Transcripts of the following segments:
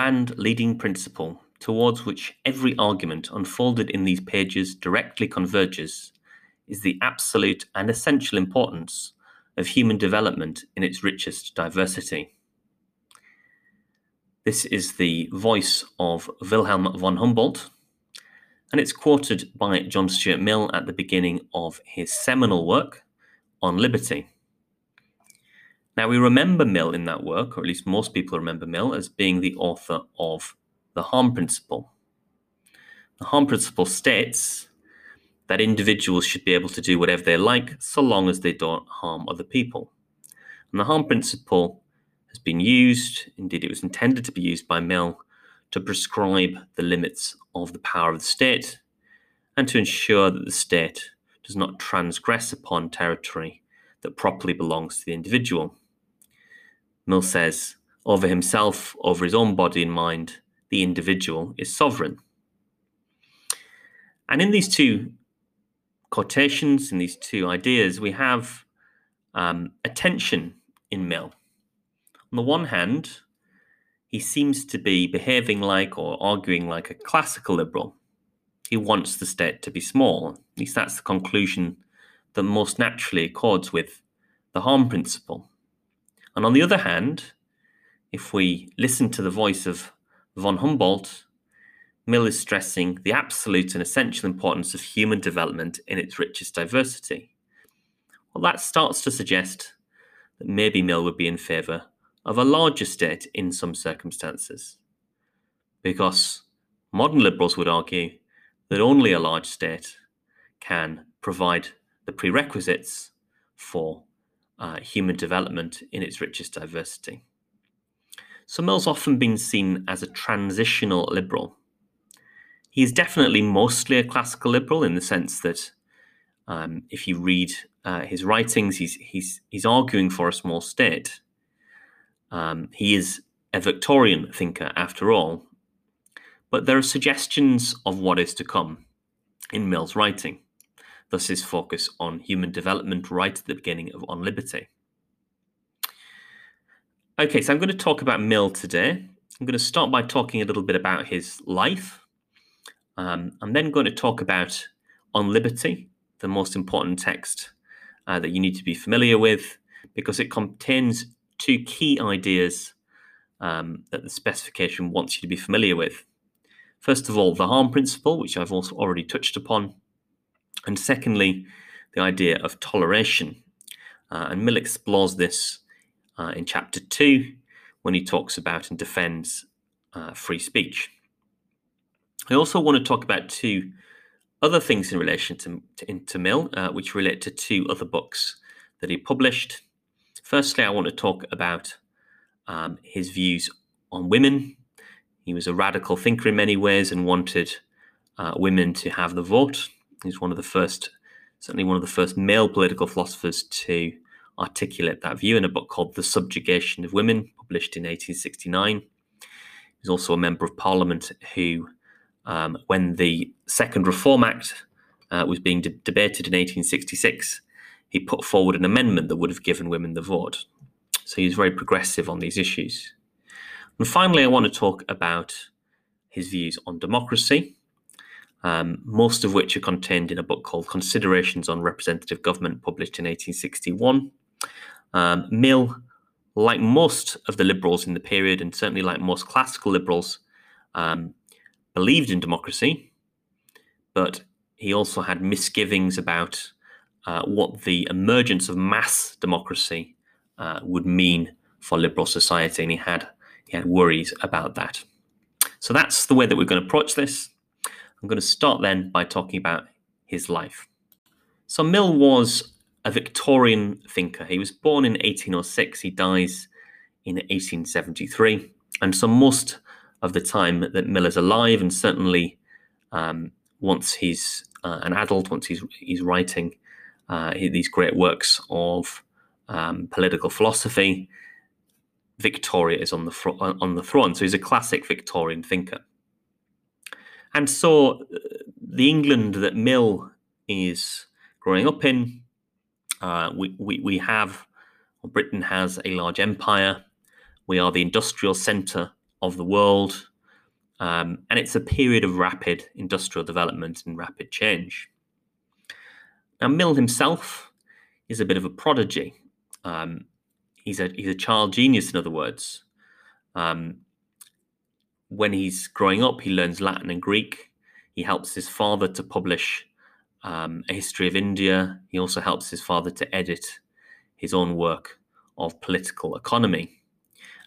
grand leading principle towards which every argument unfolded in these pages directly converges is the absolute and essential importance of human development in its richest diversity. This is the voice of Wilhelm von Humboldt, and it's quoted by John Stuart Mill at the beginning of his seminal work on liberty. Now, we remember Mill in that work, or at least most people remember Mill, as being the author of The Harm Principle. The Harm Principle states that individuals should be able to do whatever they like so long as they don't harm other people. And the Harm Principle has been used, indeed, it was intended to be used by Mill to prescribe the limits of the power of the state and to ensure that the state does not transgress upon territory that properly belongs to the individual. Mill says, over himself, over his own body and mind, the individual is sovereign. And in these two quotations, in these two ideas, we have um, a tension in Mill. On the one hand, he seems to be behaving like or arguing like a classical liberal. He wants the state to be small. At least that's the conclusion that most naturally accords with the harm principle. And on the other hand, if we listen to the voice of von Humboldt, Mill is stressing the absolute and essential importance of human development in its richest diversity. Well, that starts to suggest that maybe Mill would be in favour of a larger state in some circumstances. Because modern liberals would argue that only a large state can provide the prerequisites for uh, human development in its richest diversity. So Mill's often been seen as a transitional liberal. He's definitely mostly a classical liberal in the sense that um, if you read uh, his writings, he's, he's, he's arguing for a small state. Um, he is a Victorian thinker, after all, but there are suggestions of what is to come in Mill's writing. Thus, his focus on human development right at the beginning of On Liberty. Okay, so I'm going to talk about Mill today. I'm going to start by talking a little bit about his life. Um, I'm then going to talk about On Liberty, the most important text uh, that you need to be familiar with, because it contains two key ideas um, that the specification wants you to be familiar with. First of all, the harm principle, which I've also already touched upon. And secondly, the idea of toleration. Uh, and Mill explores this uh, in chapter two when he talks about and defends uh, free speech. I also want to talk about two other things in relation to, to, to Mill, uh, which relate to two other books that he published. Firstly, I want to talk about um, his views on women. He was a radical thinker in many ways and wanted uh, women to have the vote. He's one of the first, certainly one of the first male political philosophers to articulate that view in a book called The Subjugation of Women, published in 1869. He's also a member of parliament who, um, when the Second Reform Act uh, was being de- debated in 1866, he put forward an amendment that would have given women the vote. So he's very progressive on these issues. And finally, I want to talk about his views on democracy, um, most of which are contained in a book called Considerations on Representative Government, published in 1861. Um, Mill, like most of the liberals in the period, and certainly like most classical liberals, um, believed in democracy, but he also had misgivings about uh, what the emergence of mass democracy uh, would mean for liberal society, and he had he had worries about that. So that's the way that we're going to approach this. I'm going to start then by talking about his life. So Mill was a Victorian thinker. He was born in 1806. He dies in 1873, and so most of the time that Mill is alive, and certainly um, once he's uh, an adult, once he's he's writing, uh, these great works of um, political philosophy. Victoria is on the fr- on the throne, so he's a classic Victorian thinker. And so, uh, the England that Mill is growing up in, uh, we, we we have, Britain has a large empire. We are the industrial centre of the world, um, and it's a period of rapid industrial development and rapid change. Now, Mill himself is a bit of a prodigy. Um, he's a he's a child genius, in other words. Um, when he's growing up, he learns Latin and Greek. He helps his father to publish um, a history of India. He also helps his father to edit his own work of political economy.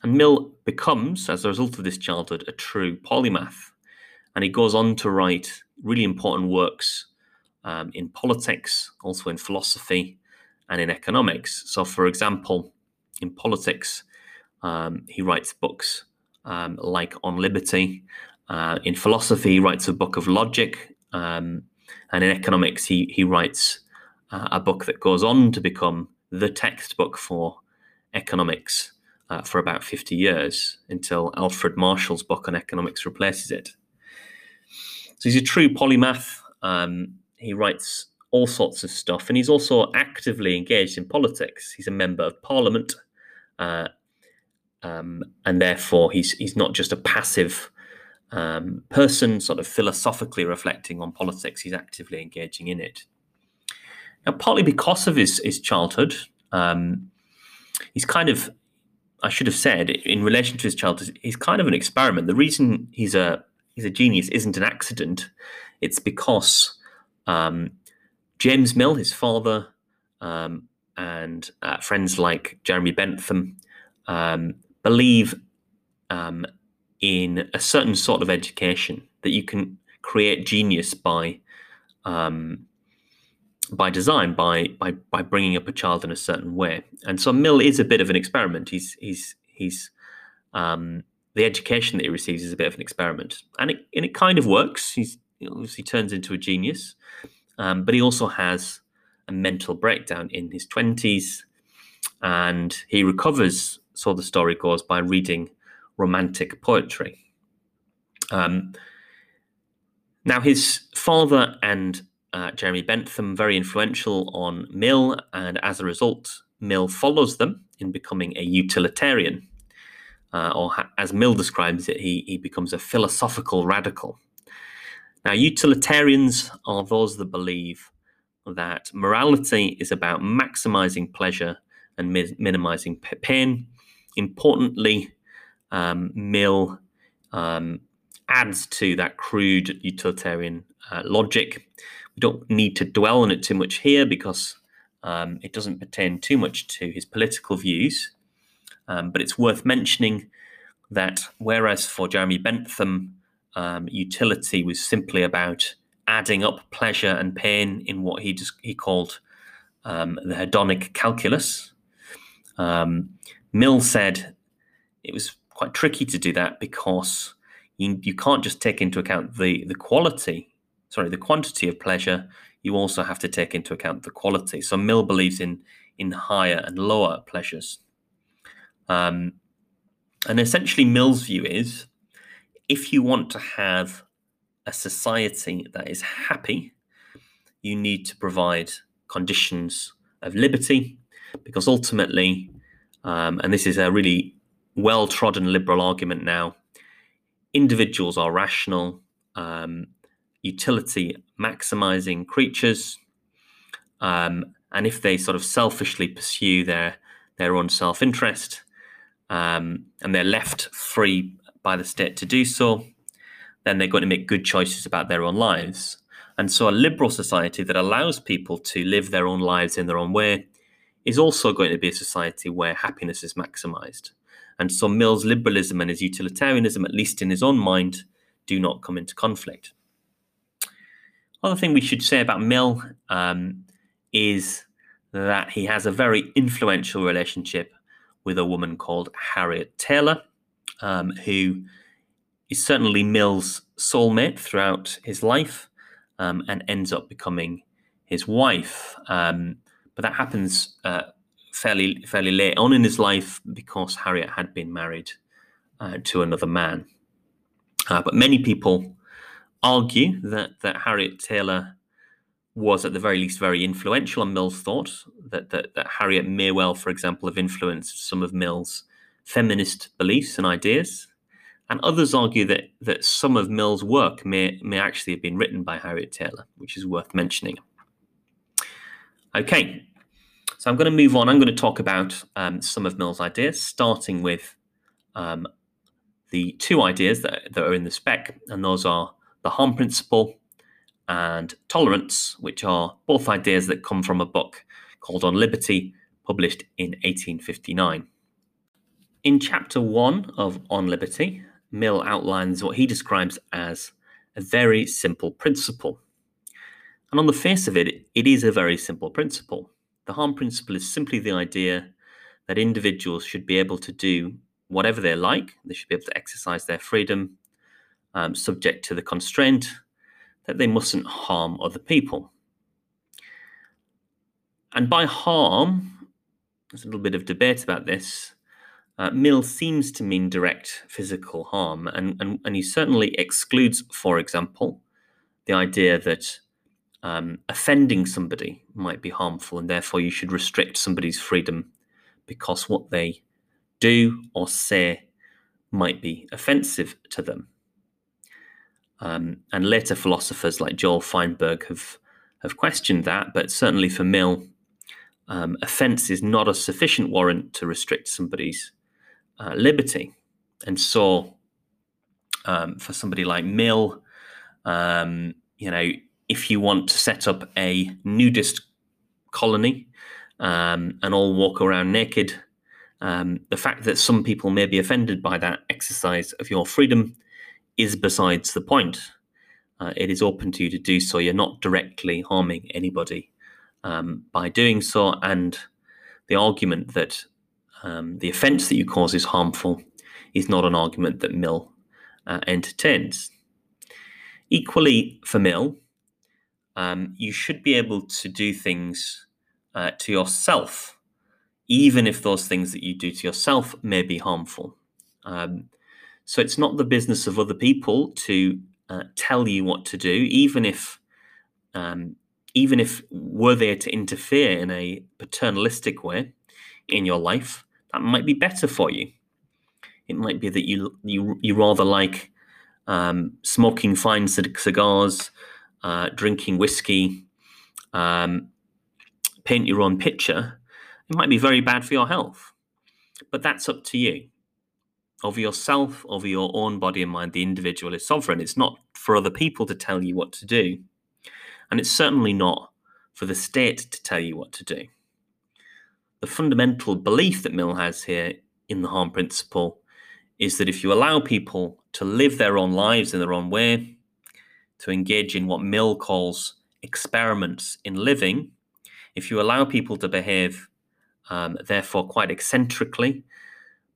And Mill becomes, as a result of this childhood, a true polymath. And he goes on to write really important works um, in politics, also in philosophy, and in economics. So, for example, in politics, um, he writes books um, like On Liberty. Uh, in philosophy, he writes a book of logic. Um, and in economics, he, he writes uh, a book that goes on to become the textbook for economics uh, for about 50 years until Alfred Marshall's book on economics replaces it. So he's a true polymath. Um, he writes all sorts of stuff, and he's also actively engaged in politics. He's a member of parliament, uh, um, and therefore he's he's not just a passive um, person, sort of philosophically reflecting on politics. He's actively engaging in it. Now, partly because of his his childhood, um, he's kind of I should have said in relation to his childhood, he's kind of an experiment. The reason he's a he's a genius isn't an accident. It's because um, James Mill, his father, um, and uh, friends like Jeremy Bentham um, believe um, in a certain sort of education that you can create genius by um, by design, by by by bringing up a child in a certain way. And so Mill is a bit of an experiment. He's he's he's um, the education that he receives is a bit of an experiment, and it and it kind of works. He's he obviously turns into a genius. Um, but he also has a mental breakdown in his 20s, and he recovers, so the story goes, by reading romantic poetry. Um, now, his father and uh, Jeremy Bentham very influential on Mill, and as a result, Mill follows them in becoming a utilitarian. Uh, or ha- as Mill describes it, he, he becomes a philosophical radical. Now, utilitarians are those that believe that morality is about maximizing pleasure and mi- minimizing pain. Importantly, um, Mill um, adds to that crude utilitarian uh, logic. We don't need to dwell on it too much here because um, it doesn't pertain too much to his political views. Um, but it's worth mentioning that whereas for Jeremy Bentham, um, utility was simply about adding up pleasure and pain in what he just, he called um, the hedonic calculus. Um, Mill said it was quite tricky to do that because you, you can't just take into account the the quality, sorry, the quantity of pleasure. You also have to take into account the quality. So Mill believes in in higher and lower pleasures. Um, and essentially, Mill's view is if you want to have a society that is happy, you need to provide conditions of liberty, because ultimately, um, and this is a really well trodden liberal argument now, individuals are rational, um, utility maximizing creatures. Um, and if they sort of selfishly pursue their their own self interest, um, and they're left free by the state to do so, then they're going to make good choices about their own lives. And so, a liberal society that allows people to live their own lives in their own way is also going to be a society where happiness is maximized. And so, Mill's liberalism and his utilitarianism, at least in his own mind, do not come into conflict. Other thing we should say about Mill um, is that he has a very influential relationship with a woman called Harriet Taylor um, who is certainly Mill's soulmate throughout his life um, and ends up becoming his wife. Um, but that happens uh, fairly fairly late on in his life because Harriet had been married uh, to another man. Uh, but many people argue that that Harriet Taylor was at the very least very influential on Mill's thought. That that, that Harriet may well, for example, have influenced some of Mill's feminist beliefs and ideas. And others argue that, that some of Mill's work may, may actually have been written by Harriet Taylor, which is worth mentioning. Okay, so I'm going to move on. I'm going to talk about um, some of Mill's ideas, starting with um, the two ideas that, that are in the spec, and those are the harm principle and tolerance, which are both ideas that come from a book called On Liberty, published in 1859. In chapter one of On Liberty, Mill outlines what he describes as a very simple principle. And on the face of it, it is a very simple principle. The harm principle is simply the idea that individuals should be able to do whatever they like, they should be able to exercise their freedom, um, subject to the constraint that they mustn't harm other people. And by harm, there's a little bit of debate about this. Uh, Mill seems to mean direct physical harm, and, and, and he certainly excludes, for example, the idea that um, offending somebody might be harmful, and therefore you should restrict somebody's freedom because what they do or say might be offensive to them. Um, and later philosophers like Joel Feinberg have have questioned that, but certainly for Mill, um, offence is not a sufficient warrant to restrict somebody's uh, liberty. And so, um, for somebody like Mill, um, you know, if you want to set up a nudist colony um, and all walk around naked, um, the fact that some people may be offended by that exercise of your freedom is besides the point. Uh, it is open to you to do so. You're not directly harming anybody um, by doing so. And the argument that um, the offence that you cause is harmful is not an argument that Mill uh, entertains. Equally, for Mill, um, you should be able to do things uh, to yourself, even if those things that you do to yourself may be harmful. Um, so it's not the business of other people to uh, tell you what to do, even if, um, even if were they to interfere in a paternalistic way in your life, that might be better for you. It might be that you you you rather like um, smoking fine cigars, uh, drinking whiskey, um, paint your own picture. It might be very bad for your health, but that's up to you over yourself, over your own body and mind. The individual is sovereign. It's not for other people to tell you what to do. And it's certainly not for the state to tell you what to do. The fundamental belief that Mill has here in the harm principle is that if you allow people to live their own lives in their own way, to engage in what Mill calls experiments in living, if you allow people to behave, um, therefore, quite eccentrically,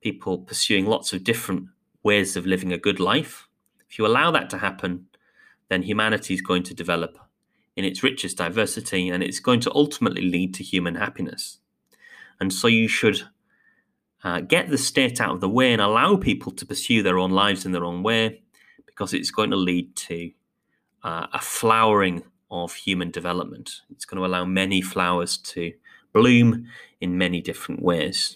people pursuing lots of different ways of living a good life. If you allow that to happen, then humanity is going to develop in its richest diversity and it's going to ultimately lead to human happiness. And so you should uh, get the state out of the way and allow people to pursue their own lives in their own way because it's going to lead to uh, a flowering of human development. It's going to allow many flowers to bloom in many different ways.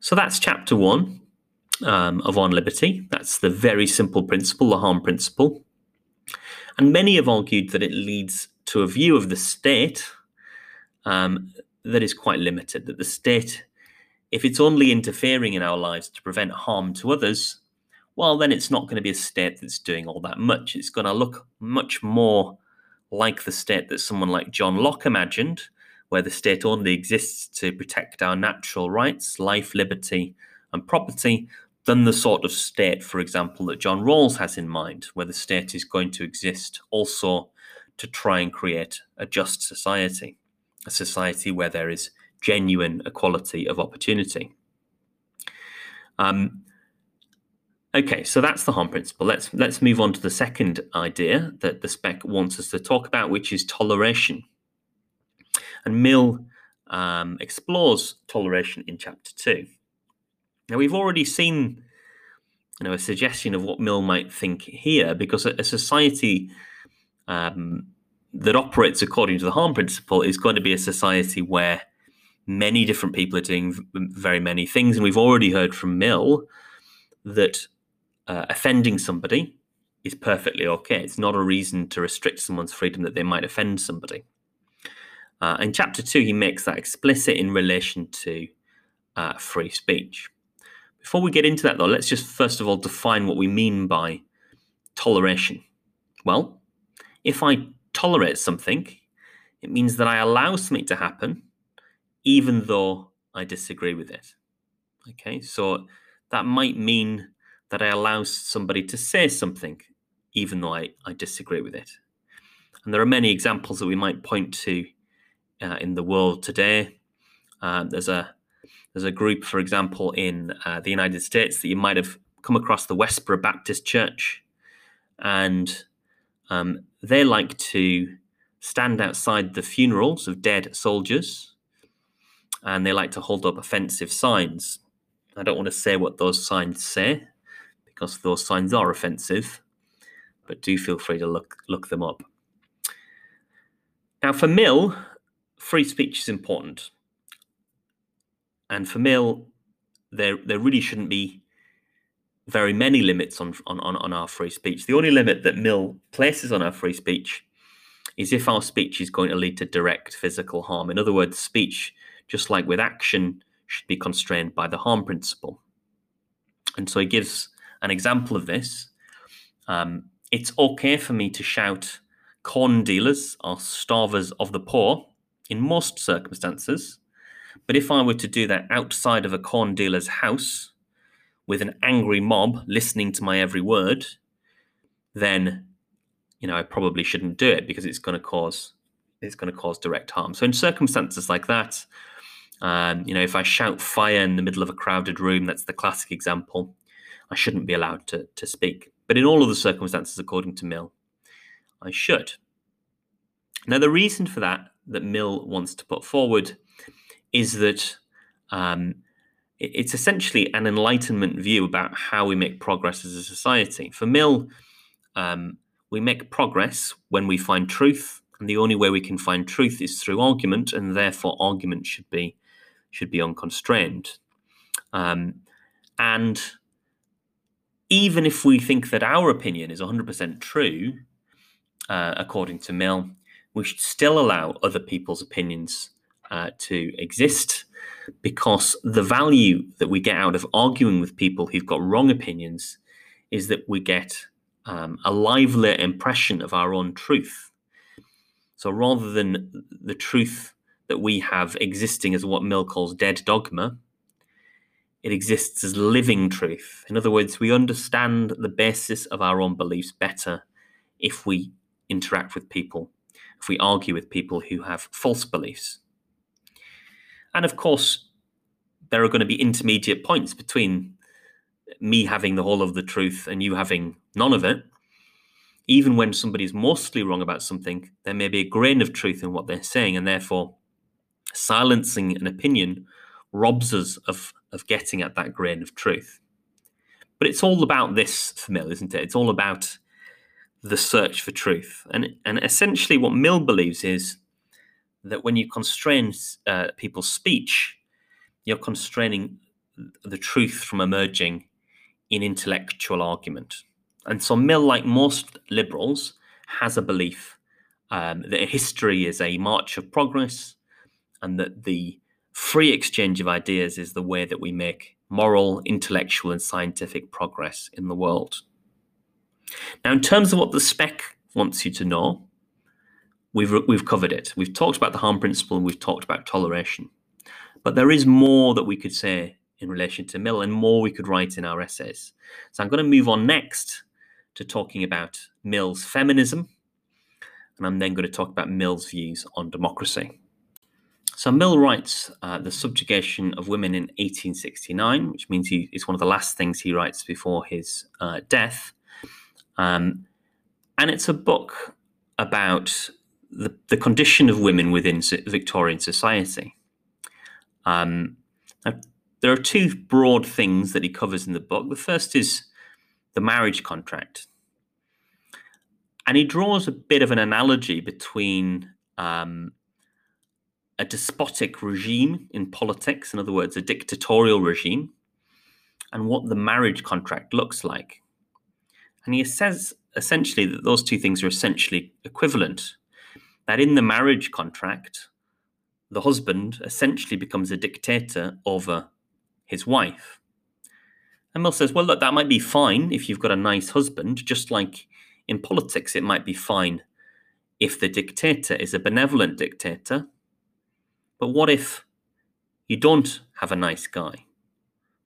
So that's chapter one um, of On Liberty. That's the very simple principle, the harm principle. And many have argued that it leads to a view of the state um, that is quite limited, that the state, if it's only interfering in our lives to prevent harm to others, well, then it's not going to be a state that's doing all that much. It's going to look much more like the state that someone like John Locke imagined, where the state only exists to protect our natural rights, life, liberty, and property, than the sort of state, for example, that John Rawls has in mind, where the state is going to exist also to try and create a just society, a society where there is genuine equality of opportunity. Um, okay, so that's the harm principle. Let's let's move on to the second idea that the spec wants us to talk about, which is toleration. And Mill um, explores toleration in chapter two. Now, we've already seen you know, a suggestion of what Mill might think here, because a, a society um, that operates according to the harm principle is going to be a society where many different people are doing very many things. And we've already heard from Mill that uh, offending somebody is perfectly okay. It's not a reason to restrict someone's freedom that they might offend somebody. Uh, in chapter two, he makes that explicit in relation to uh, free speech. Before we get into that, though, let's just first of all define what we mean by toleration. Well, if I tolerate something, it means that I allow something to happen even though I disagree with it. Okay, so that might mean that I allow somebody to say something even though I, I disagree with it. And there are many examples that we might point to uh, in the world today. Uh, there's a there's a group, for example, in uh, the United States that you might have come across, the Westboro Baptist Church, and um, they like to stand outside the funerals of dead soldiers, and they like to hold up offensive signs. I don't want to say what those signs say because those signs are offensive, but do feel free to look look them up. Now, for Mill, free speech is important. And for Mill, there there really shouldn't be very many limits on, on, on our free speech. The only limit that Mill places on our free speech is if our speech is going to lead to direct physical harm. In other words, speech, just like with action, should be constrained by the harm principle. And so he gives an example of this. Um, it's okay for me to shout, corn dealers are starvers of the poor in most circumstances. But if I were to do that outside of a corn dealer's house with an angry mob listening to my every word, then you know I probably shouldn't do it because it's going to cause it's going to cause direct harm. So in circumstances like that, um, you know, if I shout fire in the middle of a crowded room, that's the classic example. I shouldn't be allowed to to speak. But in all of the circumstances, according to Mill, I should. Now, the reason for that that Mill wants to put forward is that um, it's essentially an enlightenment view about how we make progress as a society. For Mill, um, we make progress when we find truth, and the only way we can find truth is through argument, and therefore argument should be should be unconstrained. Um, and even if we think that our opinion is 100% true, uh, according to Mill, we should still allow other people's opinions uh, to exist because the value that we get out of arguing with people who've got wrong opinions is that we get um, a livelier impression of our own truth. So rather than the truth that we have existing as what Mill calls dead dogma, it exists as living truth. In other words, we understand the basis of our own beliefs better if we interact with people if we argue with people who have false beliefs. And of course, there are going to be intermediate points between me having the whole of the truth and you having none of it. Even when somebody is mostly wrong about something, there may be a grain of truth in what they're saying, and therefore, silencing an opinion robs us of, of getting at that grain of truth. But it's all about this for Mill, isn't it? It's all about the search for truth. And, and essentially, what Mill believes is that when you constrain uh, people's speech, you're constraining the truth from emerging in intellectual argument. And so, Mill, like most liberals, has a belief um, that history is a march of progress and that the free exchange of ideas is the way that we make moral, intellectual, and scientific progress in the world. Now, in terms of what the spec wants you to know, we've we've covered it. We've talked about the harm principle and we've talked about toleration. But there is more that we could say in relation to Mill and more we could write in our essays. So I'm going to move on next to talking about Mill's feminism, and I'm then going to talk about Mill's views on democracy. So Mill writes uh, The Subjugation of Women in 1869, which means he, it's one of the last things he writes before his uh, death. Um, and it's a book about the, the condition of women within Victorian society. Um, there are two broad things that he covers in the book. The first is the marriage contract. And he draws a bit of an analogy between um, a despotic regime in politics, in other words, a dictatorial regime, and what the marriage contract looks like. And he says essentially that those two things are essentially equivalent. That in the marriage contract, the husband essentially becomes a dictator over his wife. And Mill says, well, look, that might be fine if you've got a nice husband, just like in politics, it might be fine if the dictator is a benevolent dictator. But what if you don't have a nice guy?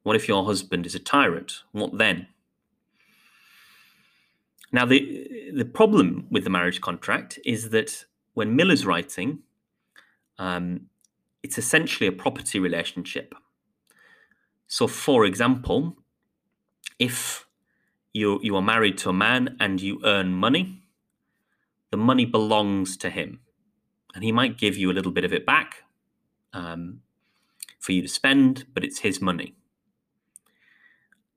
What if your husband is a tyrant? What then? Now, the, the problem with the marriage contract is that when Miller's writing, um, it's essentially a property relationship. So, for example, if you you are married to a man and you earn money, the money belongs to him, and he might give you a little bit of it back um, for you to spend, but it's his money.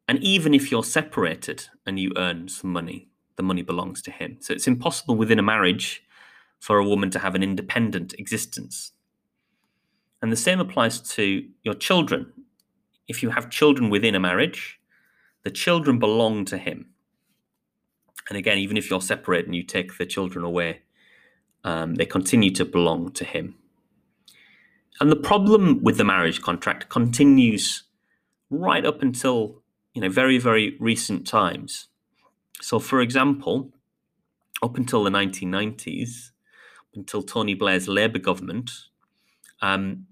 And even if you're separated and you earn some money, the money belongs to him. So it's impossible within a marriage for a woman to have an independent existence. And the same applies to your children. If you have children within a marriage, the children belong to him. And again, even if you're separate and you take the children away, um, they continue to belong to him. And the problem with the marriage contract continues right up until you know very very recent times. So, for example, up until the 1990s, until Tony Blair's Labour government, um,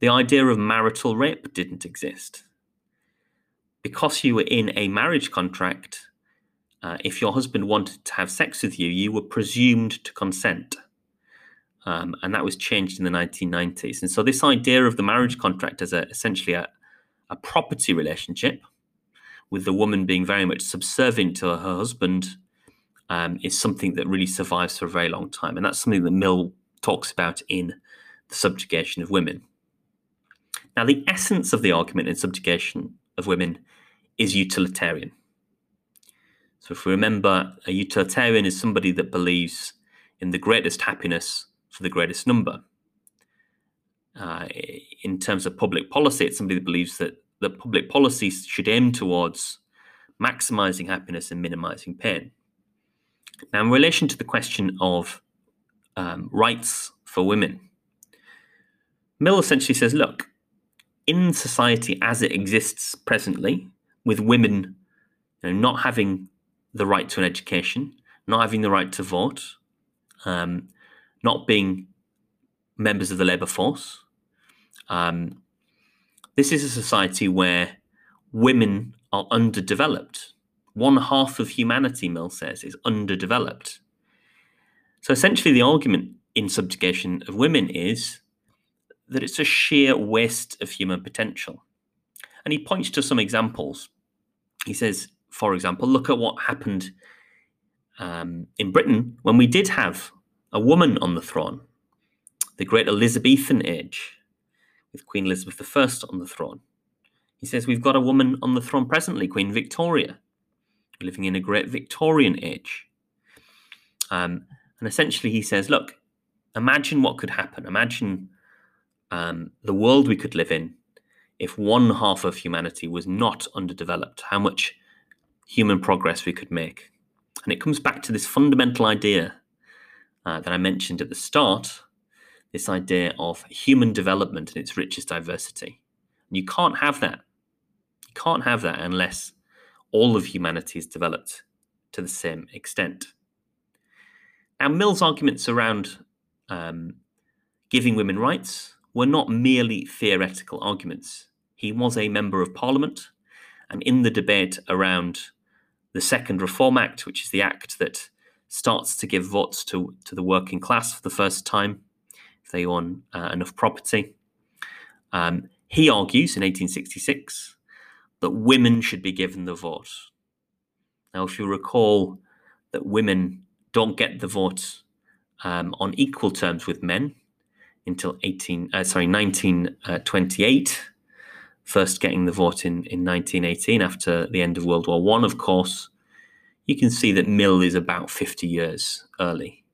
the idea of marital rape didn't exist because you were in a marriage contract, uh, if your husband wanted to have sex with you, you were presumed to consent. Um, and that was changed in the 1990s. And so, this idea of the marriage contract as a, essentially a, a property relationship, with the woman being very much subservient to her husband, um, is something that really survives for a very long time. And that's something that Mill talks about in The Subjugation of Women. Now, the essence of the argument in Subjugation of Women is utilitarian. So, if we remember, a utilitarian is somebody that believes in the greatest happiness for the greatest number. Uh, in terms of public policy, it's somebody that believes that, that public policy should aim towards maximizing happiness and minimizing pain. Now, in relation to the question of um, rights for women, Mill essentially says look, in society as it exists presently, with women you know, not having the right to an education, not having the right to vote, um, not being members of the labour force. Um, this is a society where women are underdeveloped. One half of humanity, Mill says, is underdeveloped. So essentially, the argument in subjugation of women is that it's a sheer waste of human potential. And he points to some examples. He says, for example, look at what happened um, in Britain when we did have a woman on the throne, the great Elizabethan age, with Queen Elizabeth I on the throne. He says, We've got a woman on the throne presently, Queen Victoria, living in a great Victorian age. Um, and essentially, he says, Look, imagine what could happen. Imagine um, the world we could live in if one half of humanity was not underdeveloped, how much human progress we could make. And it comes back to this fundamental idea uh, that I mentioned at the start this idea of human development in its richest diversity. And you can't have that. You can't have that unless all of humanity is developed to the same extent. Now, Mill's arguments around um, giving women rights were not merely theoretical arguments. He was a member of parliament, and in the debate around the Second Reform Act, which is the act that starts to give votes to, to the working class for the first time, if they own uh, enough property, um, he argues in 1866 that women should be given the vote. Now, if you recall that women don't get the vote um, on equal terms with men until 18, uh, sorry, 1928, first getting the vote in, in 1918 after the end of World War One, of course, you can see that Mill is about 50 years early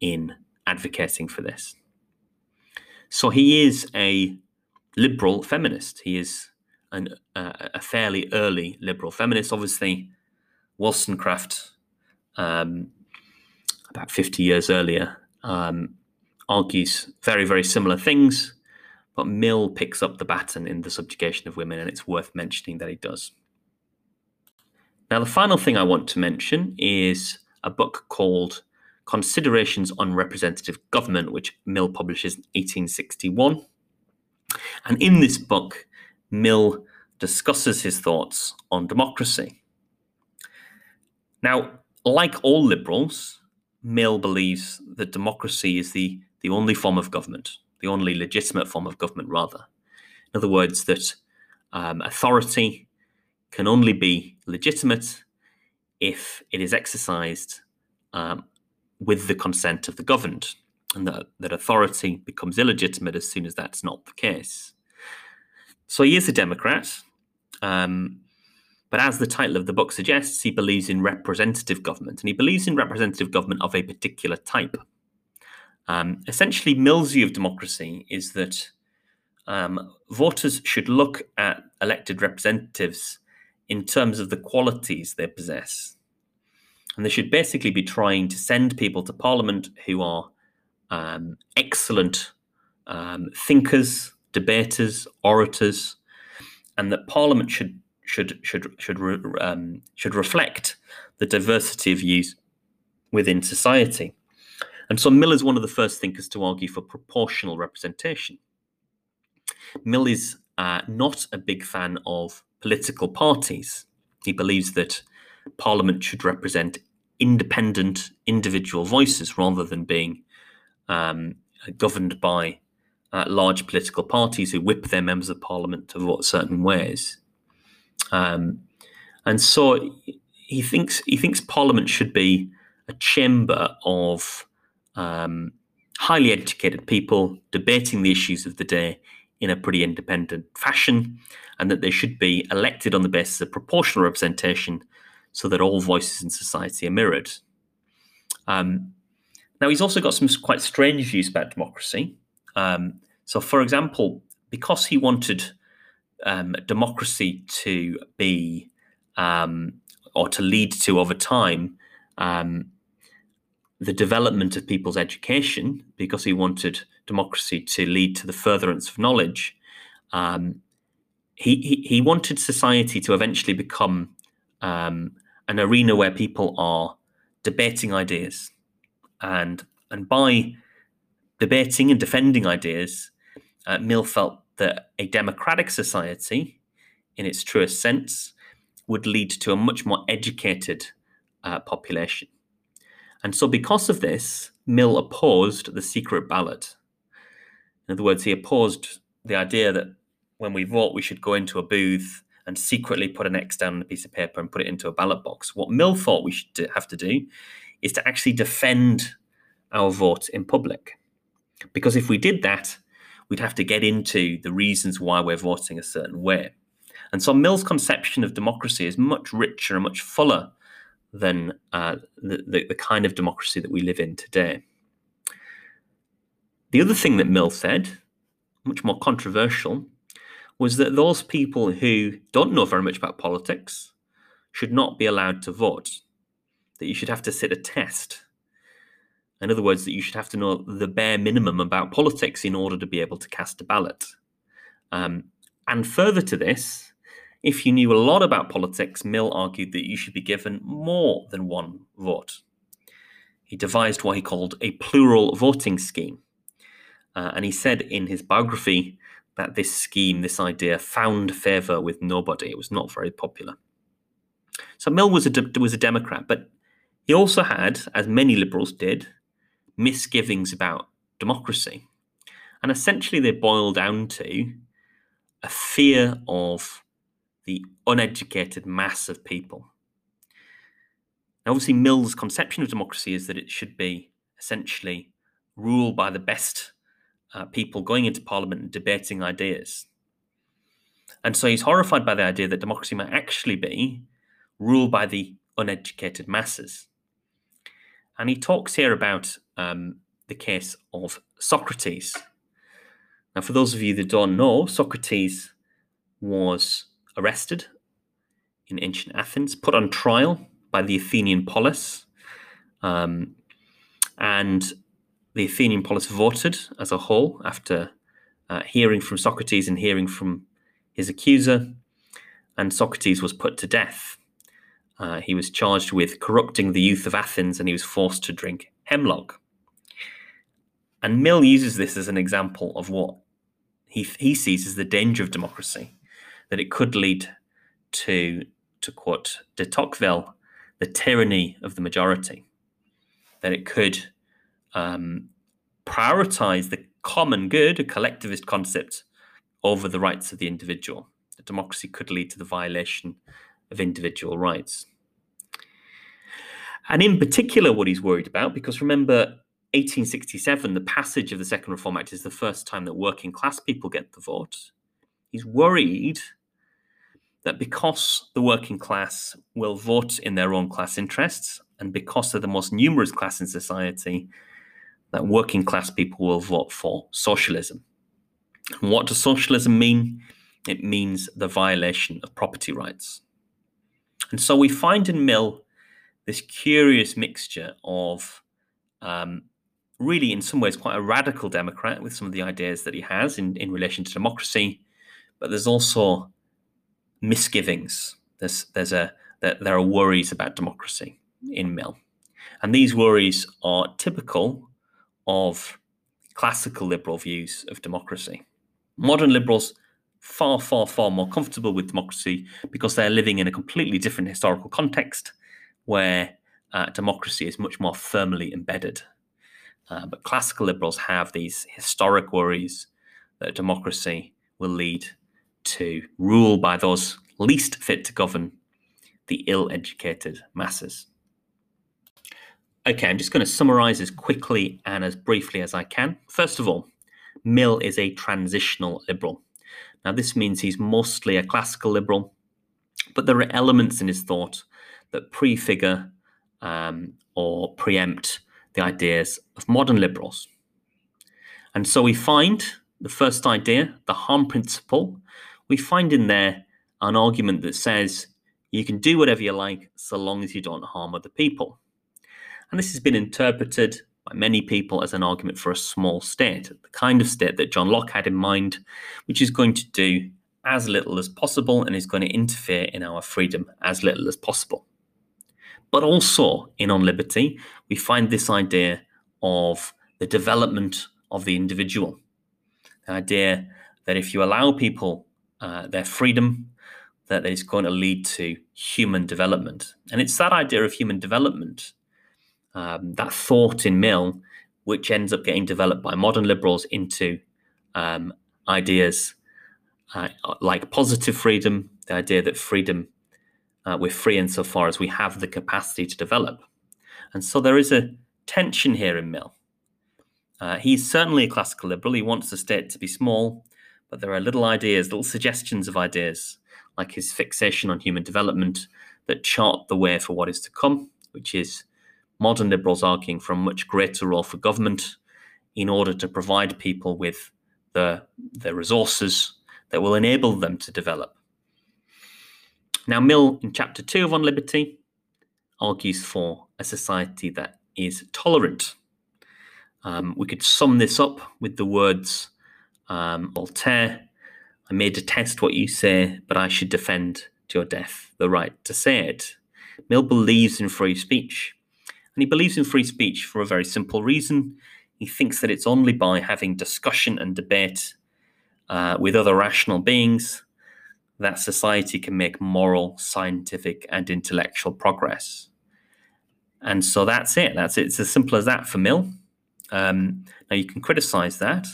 in advocating for this. So he is a liberal feminist. He is an, uh, a fairly early liberal feminist. Obviously, Wollstonecraft, um, about 50 years earlier, um, argues very, very similar things, but Mill picks up the baton in the subjugation of women, and it's worth mentioning that he does. Now, the final thing I want to mention is a book called Considerations on Representative Government, which Mill publishes in 1861. And in this book, Mill discusses his thoughts on democracy. Now, like all liberals, Mill believes that democracy is the, the only form of government, the only legitimate form of government, rather. In other words, that um, authority can only be legitimate if it is exercised um, with the consent of the governed, and that, that authority becomes illegitimate as soon as that's not the case. So he is a Democrat, um, but as the title of the book suggests, he believes in representative government, and he believes in representative government of a particular type. Um, essentially, Mill's view of democracy is that um, voters should look at elected representatives in terms of the qualities they possess. And they should basically be trying to send people to Parliament who are um, excellent um, thinkers, debaters, orators, and that Parliament should should should should um, should reflect the diversity of views within society. And so Mill is one of the first thinkers to argue for proportional representation. Mill is uh, not a big fan of political parties. He believes that Parliament should represent independent individual voices rather than being um, governed by uh, large political parties who whip their members of Parliament to vote certain ways. Um, and so he thinks he thinks Parliament should be a chamber of um, highly educated people debating the issues of the day in a pretty independent fashion, and that they should be elected on the basis of proportional representation so that all voices in society are mirrored. Um, now, he's also got some quite strange views about democracy. Um, so, for example, because he wanted um, democracy to be um, or to lead to over time um, the development of people's education, because he wanted democracy to lead to the furtherance of knowledge. Um, he, he, he wanted society to eventually become um, an arena where people are debating ideas, and and by debating and defending ideas, uh, Mill felt that a democratic society, in its truest sense, would lead to a much more educated uh, population. And so, because of this, Mill opposed the secret ballot. In other words, he opposed the idea that when we vote, we should go into a booth and secretly put an X down on a piece of paper and put it into a ballot box. What Mill thought we should have to do is to actually defend our vote in public. Because if we did that, we'd have to get into the reasons why we're voting a certain way. And so Mill's conception of democracy is much richer and much fuller than uh, the, the, the kind of democracy that we live in today. The other thing that Mill said, much more controversial, was that those people who don't know very much about politics should not be allowed to vote, that you should have to sit a test. In other words, that you should have to know the bare minimum about politics in order to be able to cast a ballot. Um, and further to this, if you knew a lot about politics, Mill argued that you should be given more than one vote. He devised what he called a plural voting scheme. Uh, and he said in his biography that this scheme, this idea, found favour with nobody. It was not very popular. So Mill was a, de- was a Democrat, but he also had, as many liberals did, misgivings about democracy. And essentially, they boil down to a fear of the uneducated mass of people. Now, obviously, Mill's conception of democracy is that it should be essentially ruled by the best uh, people going into parliament and debating ideas. And so he's horrified by the idea that democracy might actually be ruled by the uneducated masses. And he talks here about um, the case of Socrates. Now, for those of you that don't know, Socrates was arrested in ancient Athens, put on trial by the Athenian polis, um, and the Athenian polis voted as a whole after uh, hearing from Socrates and hearing from his accuser, and Socrates was put to death. Uh, he was charged with corrupting the youth of Athens and he was forced to drink hemlock. And Mill uses this as an example of what he, he sees as the danger of democracy, that it could lead to, to quote de Tocqueville, the tyranny of the majority, that it could um, prioritize the common good, a collectivist concept, over the rights of the individual. That democracy could lead to the violation of individual rights. And in particular, what he's worried about, because remember, 1867, the passage of the Second Reform Act is the first time that working class people get the vote. He's worried that because the working class will vote in their own class interests, and because they're the most numerous class in society, that working class people will vote for socialism. And what does socialism mean? It means the violation of property rights. And so we find in Mill this curious mixture of um, really, in some ways, quite a radical Democrat with some of the ideas that he has in, in relation to democracy, but there's also misgivings. There's there's a there, there are worries about democracy in Mill, and these worries are typical of classical liberal views of democracy. Modern liberals far, far, far more comfortable with democracy because they're living in a completely different historical context where uh, democracy is much more firmly embedded. Uh, but classical liberals have these historic worries that democracy will lead to rule by those least fit to govern the ill educated masses. Okay, I'm just going to summarize as quickly and as briefly as I can. First of all, Mill is a transitional liberal. Now, this means he's mostly a classical liberal, but there are elements in his thought that prefigure um, or preempt the ideas of modern liberals. And so we find the first idea, the harm principle, we find in there an argument that says you can do whatever you like so long as you don't harm other people. And this has been interpreted by many people as an argument for a small state, the kind of state that John Locke had in mind, which is going to do as little as possible and is going to interfere in our freedom as little as possible. But also in On Liberty, we find this idea of the development of the individual. The idea that if you allow people uh, their freedom, that it's going to lead to human development. And it's that idea of human development, um, that thought in Mill, which ends up getting developed by modern liberals into um, ideas uh, like positive freedom, the idea that freedom uh, we're free insofar as we have the capacity to develop. And so there is a tension here in Mill. Uh, he's certainly a classical liberal. He wants the state to be small, but there are little ideas, little suggestions of ideas, like his fixation on human development, that chart the way for what is to come, which is modern liberals arguing for a much greater role for government in order to provide people with the, the resources that will enable them to develop. Now, Mill in chapter 2 of On Liberty argues for a society that is tolerant. Um, we could sum this up with the words um, Voltaire I may detest what you say, but I should defend to your death the right to say it. Mill believes in free speech. And he believes in free speech for a very simple reason. He thinks that it's only by having discussion and debate uh, with other rational beings that society can make moral, scientific, and intellectual progress. And so that's it. That's it. It's as simple as that for Mill. Um, now you can criticize that,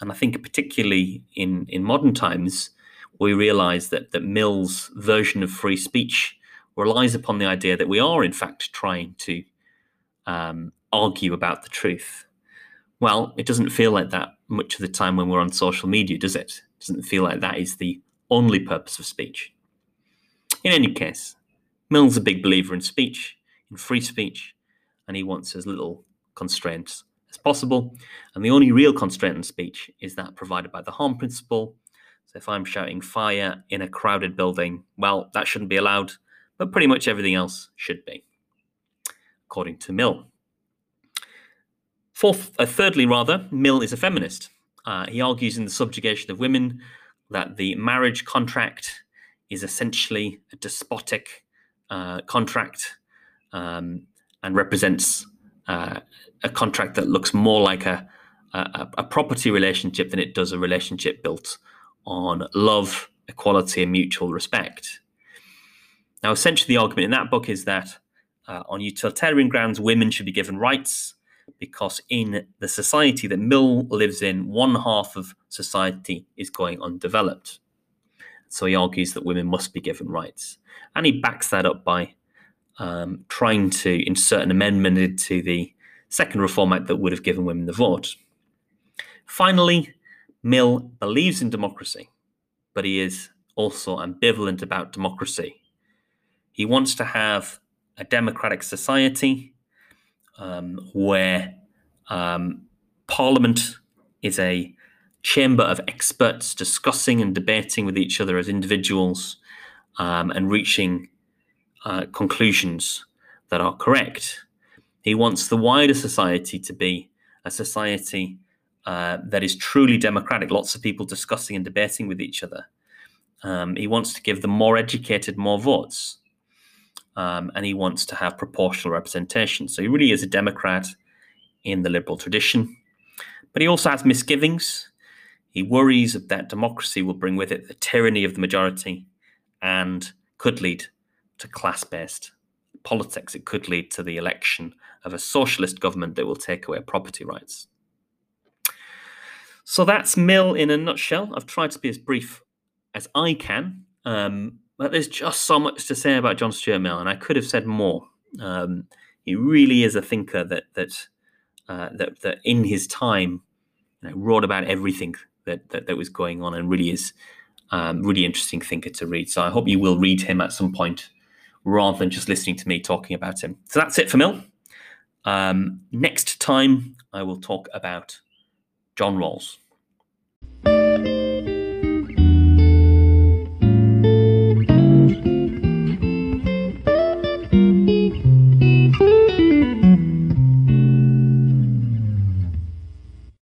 and I think particularly in in modern times, we realise that that Mill's version of free speech relies upon the idea that we are in fact trying to um, argue about the truth. Well, it doesn't feel like that much of the time when we're on social media, does it? It doesn't feel like that is the only purpose of speech. In any case, Mill's a big believer in speech, in free speech, and he wants as little constraints as possible. And the only real constraint in speech is that provided by the harm principle, So if I'm shouting fire in a crowded building, well, that shouldn't be allowed, but pretty much everything else should be, according to Mill. Fourth, uh, thirdly, rather, Mill is a feminist. Uh, he argues in The Subjugation of Women that the marriage contract is essentially a despotic uh, contract um, and represents uh, a contract that looks more like a, a, a, property relationship than it does a relationship built on love, equality, and mutual respect. Now, essentially, the argument in that book is that uh, on utilitarian grounds, women should be given rights because in the society that Mill lives in, one half of society is going undeveloped. So he argues that women must be given rights. And he backs that up by um, trying to insert an amendment into the Second Reform Act that would have given women the vote. Finally, Mill believes in democracy, but he is also ambivalent about democracy. He wants to have a democratic society um, where um, Parliament is a chamber of experts discussing and debating with each other as individuals um, and reaching uh, conclusions that are correct. He wants the wider society to be a society uh, that is truly democratic, lots of people discussing and debating with each other. Um, he wants to give the more educated more votes. Um, and he wants to have proportional representation. So he really is a Democrat in the liberal tradition. But he also has misgivings. He worries that democracy will bring with it the tyranny of the majority and could lead to class based politics. It could lead to the election of a socialist government that will take away property rights. So that's Mill in a nutshell. I've tried to be as brief as I can, um, but there's just so much to say about John Stuart Mill, and I could have said more. Um, he really is a thinker that that uh, that, that in his time you know, wrote about everything that, that, that was going on, and really is um, really interesting thinker to read. So I hope you will read him at some point rather than just listening to me talking about him. So that's it for Mill. Um, next time, I will talk about John Rawls.